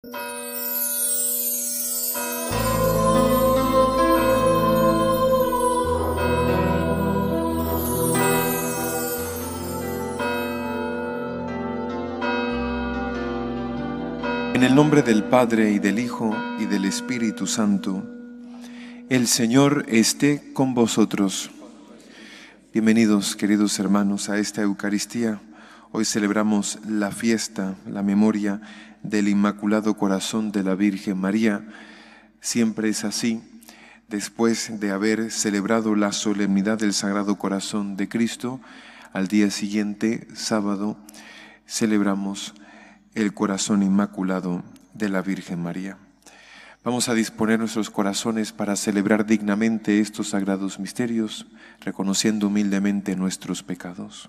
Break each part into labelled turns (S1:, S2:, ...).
S1: En el nombre del Padre y del Hijo y del Espíritu Santo, el Señor esté con vosotros. Bienvenidos, queridos hermanos, a esta Eucaristía. Hoy celebramos la fiesta, la memoria del Inmaculado Corazón de la Virgen María. Siempre es así. Después de haber celebrado la solemnidad del Sagrado Corazón de Cristo, al día siguiente, sábado, celebramos el corazón inmaculado de la Virgen María. Vamos a disponer nuestros corazones para celebrar dignamente estos sagrados misterios, reconociendo humildemente nuestros pecados.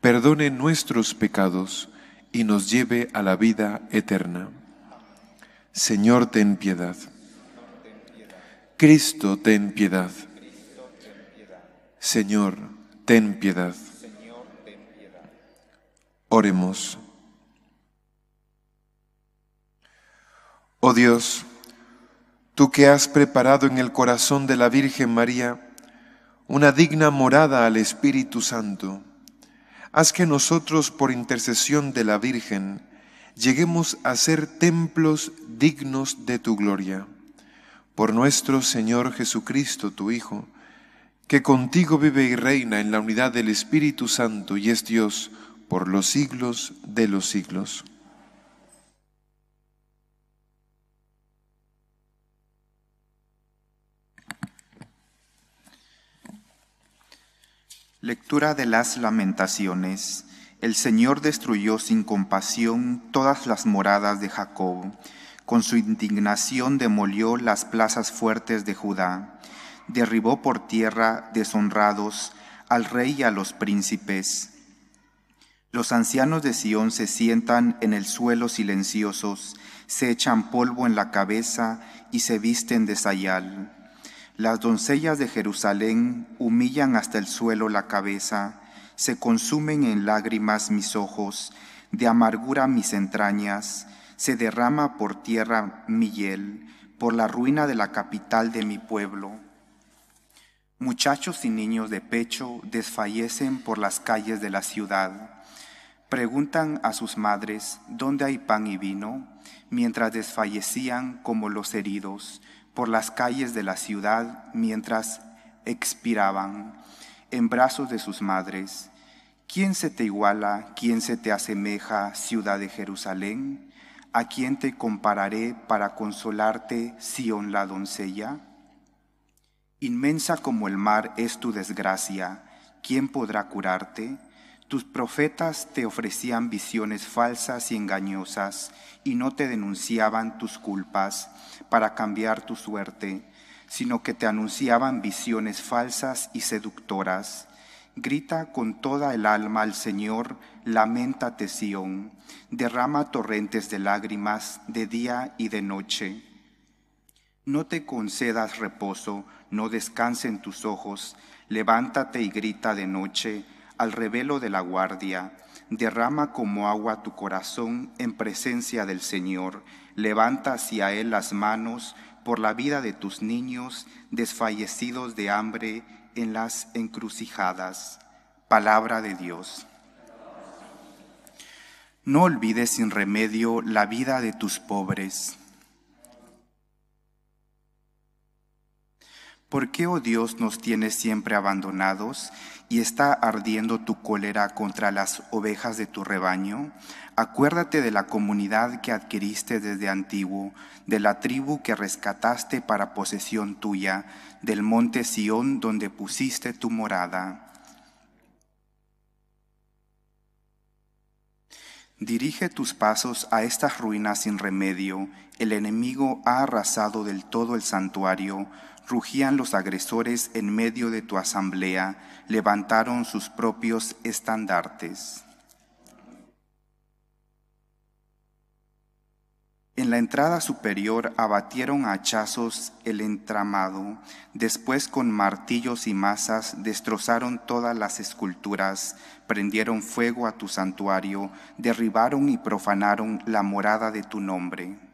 S1: perdone nuestros pecados y nos lleve a la vida eterna. Señor, ten piedad. Cristo, ten piedad. Señor, ten piedad. Oremos. Oh Dios, tú que has preparado en el corazón de la Virgen María una digna morada al Espíritu Santo, haz que nosotros, por intercesión de la Virgen, lleguemos a ser templos dignos de tu gloria por nuestro Señor Jesucristo, tu Hijo, que contigo vive y reina en la unidad del Espíritu Santo y es Dios por los siglos de los siglos.
S2: Lectura de las lamentaciones. El Señor destruyó sin compasión todas las moradas de Jacob con su indignación demolió las plazas fuertes de Judá, derribó por tierra deshonrados al rey y a los príncipes. Los ancianos de Sión se sientan en el suelo silenciosos, se echan polvo en la cabeza y se visten de sayal. Las doncellas de Jerusalén humillan hasta el suelo la cabeza, se consumen en lágrimas mis ojos, de amargura mis entrañas, se derrama por tierra mi hiel, por la ruina de la capital de mi pueblo. Muchachos y niños de pecho desfallecen por las calles de la ciudad. Preguntan a sus madres dónde hay pan y vino, mientras desfallecían como los heridos por las calles de la ciudad mientras expiraban en brazos de sus madres. ¿Quién se te iguala, quién se te asemeja, ciudad de Jerusalén? ¿A quién te compararé para consolarte, Sión la doncella? Inmensa como el mar es tu desgracia, ¿quién podrá curarte? Tus profetas te ofrecían visiones falsas y engañosas y no te denunciaban tus culpas para cambiar tu suerte, sino que te anunciaban visiones falsas y seductoras. Grita con toda el alma al Señor, lamentate Sión, derrama torrentes de lágrimas de día y de noche. No te concedas reposo, no descansen tus ojos, levántate y grita de noche al revelo de la guardia, derrama como agua tu corazón en presencia del Señor, levanta hacia Él las manos por la vida de tus niños desfallecidos de hambre en las encrucijadas. Palabra de Dios. No olvides sin remedio la vida de tus pobres. ¿Por qué, oh Dios, nos tienes siempre abandonados y está ardiendo tu cólera contra las ovejas de tu rebaño? Acuérdate de la comunidad que adquiriste desde antiguo, de la tribu que rescataste para posesión tuya, del monte Sión donde pusiste tu morada. Dirige tus pasos a estas ruinas sin remedio. El enemigo ha arrasado del todo el santuario. Rugían los agresores en medio de tu asamblea. Levantaron sus propios estandartes. En la entrada superior abatieron a hachazos el entramado, después con martillos y masas destrozaron todas las esculturas, prendieron fuego a tu santuario, derribaron y profanaron la morada de tu nombre.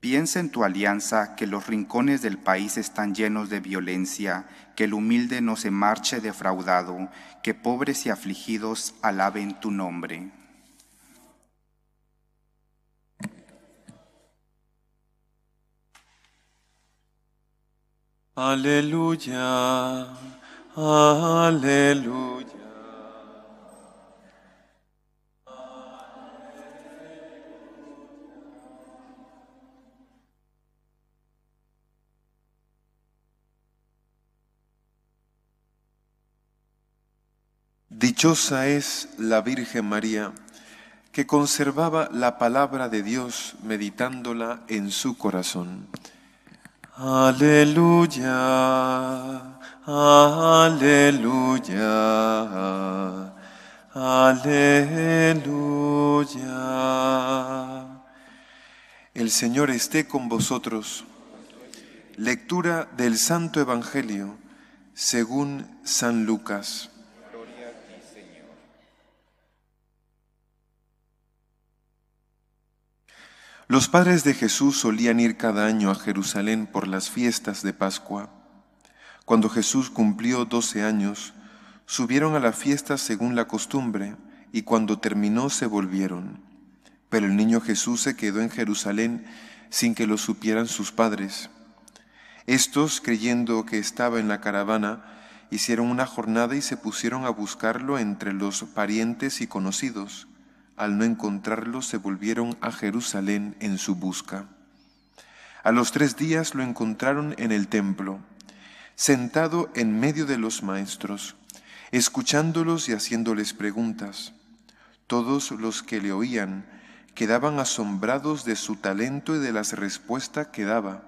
S2: Piensa en tu alianza que los rincones del país están llenos de violencia, que el humilde no se marche defraudado, que pobres y afligidos alaben tu nombre.
S1: Aleluya, aleluya. Dichosa es la Virgen María, que conservaba la palabra de Dios meditándola en su corazón. Aleluya, aleluya, aleluya. El Señor esté con vosotros. Lectura del Santo Evangelio según San Lucas. Los padres de Jesús solían ir cada año a Jerusalén por las fiestas de Pascua. Cuando Jesús cumplió doce años, subieron a la fiesta según la costumbre, y cuando terminó se volvieron. Pero el niño Jesús se quedó en Jerusalén sin que lo supieran sus padres. Estos, creyendo que estaba en la caravana, hicieron una jornada y se pusieron a buscarlo entre los parientes y conocidos al no encontrarlo, se volvieron a Jerusalén en su busca. A los tres días lo encontraron en el templo, sentado en medio de los maestros, escuchándolos y haciéndoles preguntas. Todos los que le oían quedaban asombrados de su talento y de las respuestas que daba.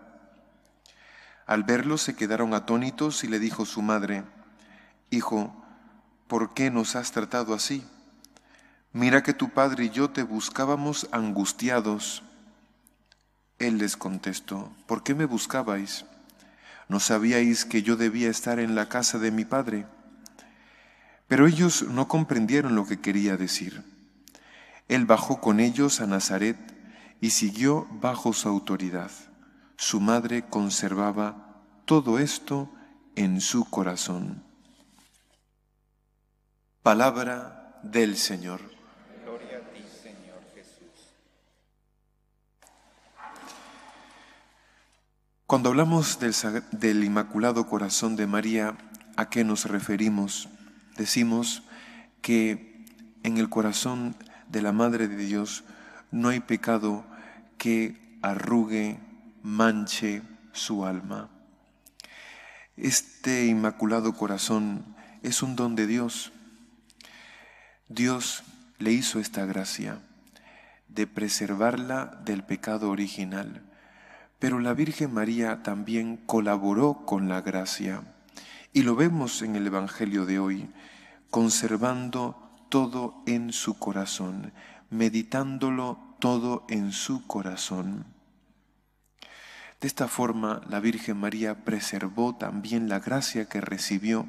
S1: Al verlo se quedaron atónitos y le dijo su madre, Hijo, ¿por qué nos has tratado así? Mira que tu padre y yo te buscábamos angustiados. Él les contestó, ¿por qué me buscabais? ¿No sabíais que yo debía estar en la casa de mi padre? Pero ellos no comprendieron lo que quería decir. Él bajó con ellos a Nazaret y siguió bajo su autoridad. Su madre conservaba todo esto en su corazón. Palabra del Señor. Cuando hablamos del, Inmaculado Corazón de María, ¿a qué nos referimos? Decimos que en el corazón de la Madre de Dios no hay pecado que arrugue, manche su alma. Este Inmaculado Corazón es un don de Dios. Dios le hizo esta gracia de preservarla del pecado original pero la Virgen María también colaboró con la gracia. Y lo vemos en el Evangelio de hoy, conservando todo en su corazón, meditándolo todo en su corazón. De esta forma, la Virgen María preservó también la gracia que recibió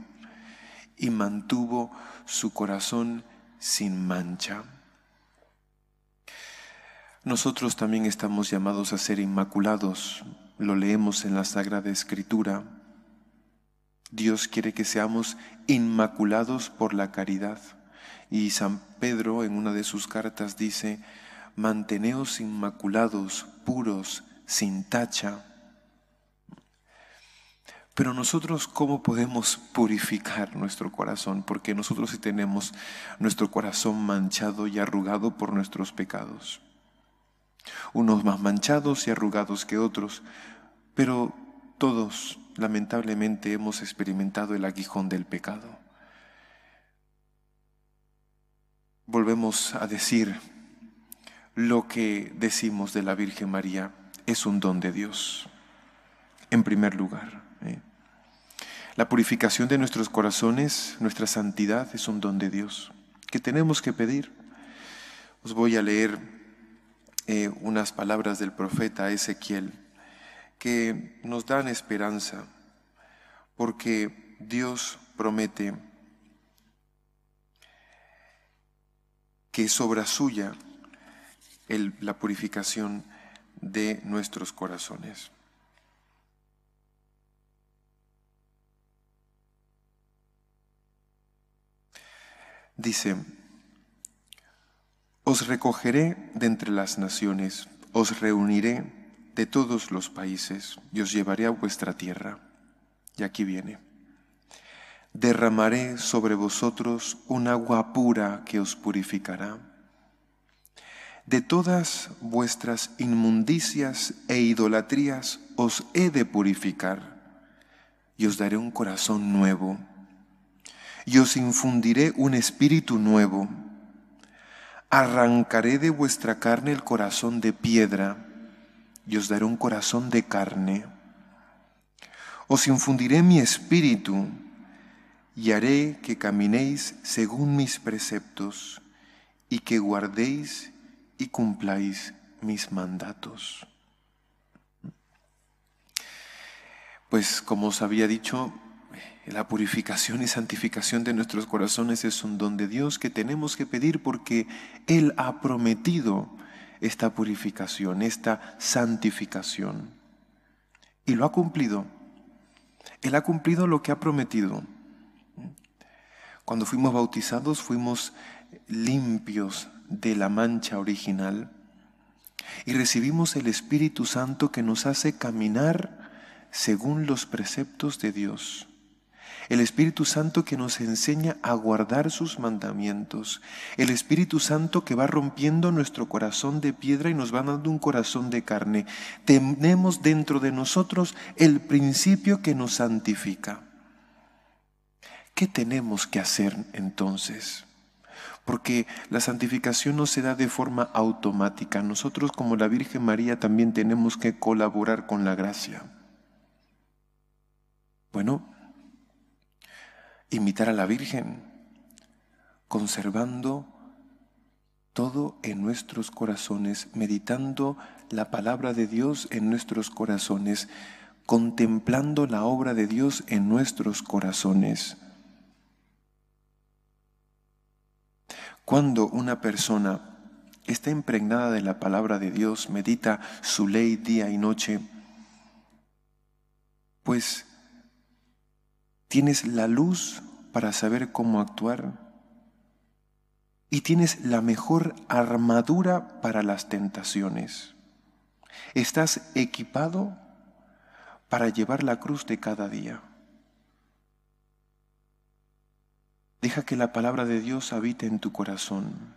S1: y mantuvo su corazón sin mancha. Nosotros también estamos llamados a ser inmaculados, lo leemos en la Sagrada Escritura. Dios quiere que seamos inmaculados por la caridad. Y San Pedro en una de sus cartas dice, manteneos inmaculados, puros, sin tacha. Pero nosotros, ¿cómo podemos purificar nuestro corazón? Porque nosotros sí tenemos nuestro corazón manchado y arrugado por nuestros pecados unos más manchados y arrugados que otros, pero todos lamentablemente hemos experimentado el aguijón del pecado. volvemos a decir lo que decimos de la Virgen María es un don de Dios, en primer lugar. ¿eh? La purificación de nuestros corazones, nuestra santidad es un don de Dios que tenemos que pedir. Os voy a leer eh, unas palabras del profeta Ezequiel que nos dan esperanza porque Dios promete que sobra suya la purificación de nuestros corazones. Dice, os recogeré de entre las naciones, os reuniré de todos los países y os llevaré a vuestra tierra. Y aquí viene. Derramaré sobre vosotros un agua pura que os purificará de todas vuestras inmundicias e idolatrías os he de purificar y os daré un corazón nuevo y os infundiré un espíritu nuevo. Arrancaré de vuestra carne el corazón de piedra y os daré un corazón de carne. Os infundiré mi espíritu y haré que caminéis según mis preceptos y que guardéis y cumpláis mis mandatos. Pues como os había dicho, la purificación y santificación de nuestros corazones es un don de Dios que tenemos que pedir porque Él ha prometido esta purificación, esta santificación. Y lo ha cumplido. Él ha cumplido lo que ha prometido. Cuando fuimos bautizados fuimos limpios de la mancha original y recibimos el Espíritu Santo que nos hace caminar según los preceptos de Dios. El Espíritu Santo que nos enseña a guardar sus mandamientos. El Espíritu Santo que va rompiendo nuestro corazón de piedra y nos va dando un corazón de carne. Tenemos dentro de nosotros el principio que nos santifica. ¿Qué tenemos que hacer entonces? porque la santificación no se da de forma automática. Nosotros como la Virgen María también tenemos que colaborar con la gracia. Bueno, imitar a la Virgen, conservando todo en nuestros corazones, meditando la palabra de Dios en nuestros corazones, contemplando la obra de Dios en nuestros corazones. Cuando una persona está impregnada de la palabra de Dios, medita su ley día y noche, pues tienes la luz para saber cómo actuar y tienes la mejor armadura para las tentaciones. Estás equipado para llevar la cruz de cada día. Deja que la palabra de Dios habite en tu corazón.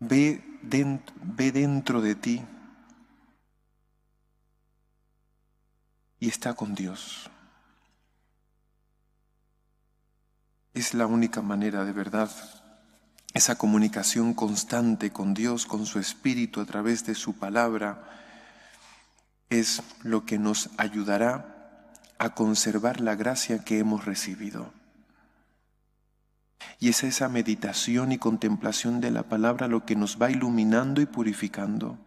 S1: Ve dentro, de ti y está con Dios. Es la única manera de verdad. Esa comunicación constante con Dios, con su Espíritu a través de su palabra, es lo que nos ayudará a conservar la gracia que hemos recibido. Y es esa meditación y contemplación de la palabra lo que nos va iluminando y purificando.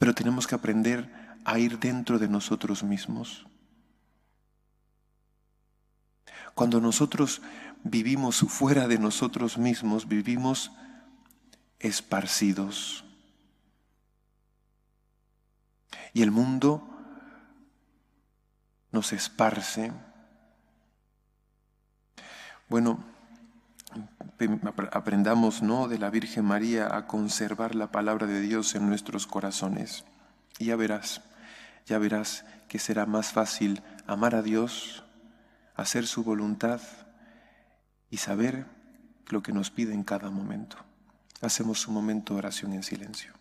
S1: Pero tenemos que aprender a ir dentro de nosotros mismos. Cuando nosotros vivimos fuera de nosotros mismos, vivimos esparcidos y el mundo nos esparce. Bueno, aprendamos ¿no? de la Virgen María a conservar la palabra de Dios en nuestros corazones. Y ya verás, ya verás que será más fácil amar a Dios, hacer su voluntad y saber lo que nos pide en cada momento. Hacemos un momento de oración en silencio.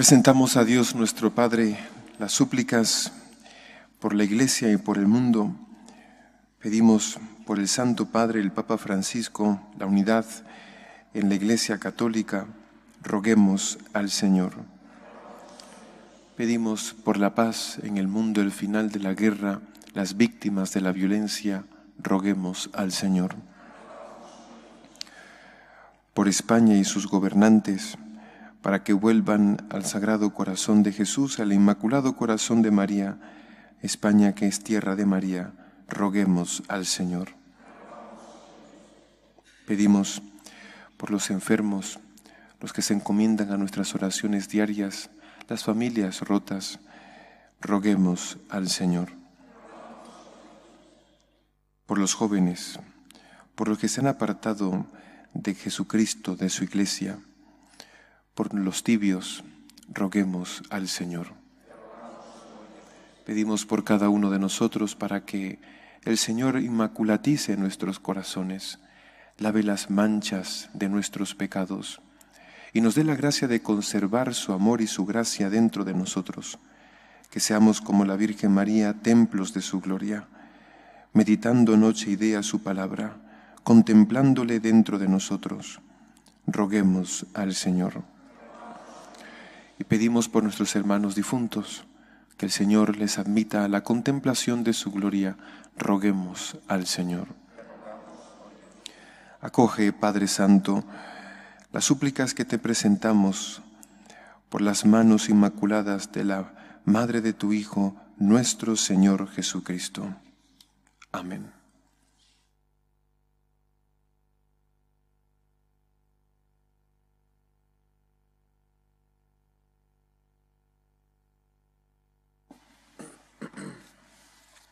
S1: Presentamos a Dios nuestro Padre las súplicas por la Iglesia y por el mundo. Pedimos por el Santo Padre, el Papa Francisco, la unidad en la Iglesia Católica. Roguemos al Señor. Pedimos por la paz en el mundo, el final de la guerra, las víctimas de la violencia. Roguemos al Señor. Por España y sus gobernantes para que vuelvan al Sagrado Corazón de Jesús, al Inmaculado Corazón de María, España que es tierra de María, roguemos al Señor. Pedimos por los enfermos, los que se encomiendan a nuestras oraciones diarias, las familias rotas, roguemos al Señor. Por los jóvenes, por los que se han apartado de Jesucristo, de su iglesia, por los tibios, roguemos al Señor. Pedimos por cada uno de nosotros para que el Señor inmaculatice nuestros corazones, lave las manchas de nuestros pecados y nos dé la gracia de conservar su amor y su gracia dentro de nosotros, que seamos como la Virgen María, templos de su gloria, meditando noche y día su palabra, contemplándole dentro de nosotros. Roguemos al Señor y pedimos por nuestros hermanos difuntos, que el Señor les admita a la contemplación de su gloria. Roguemos al Señor. Acoge, Padre Santo, las súplicas que te presentamos por las manos inmaculadas de la Madre de tu Hijo, nuestro Señor Jesucristo. Amén.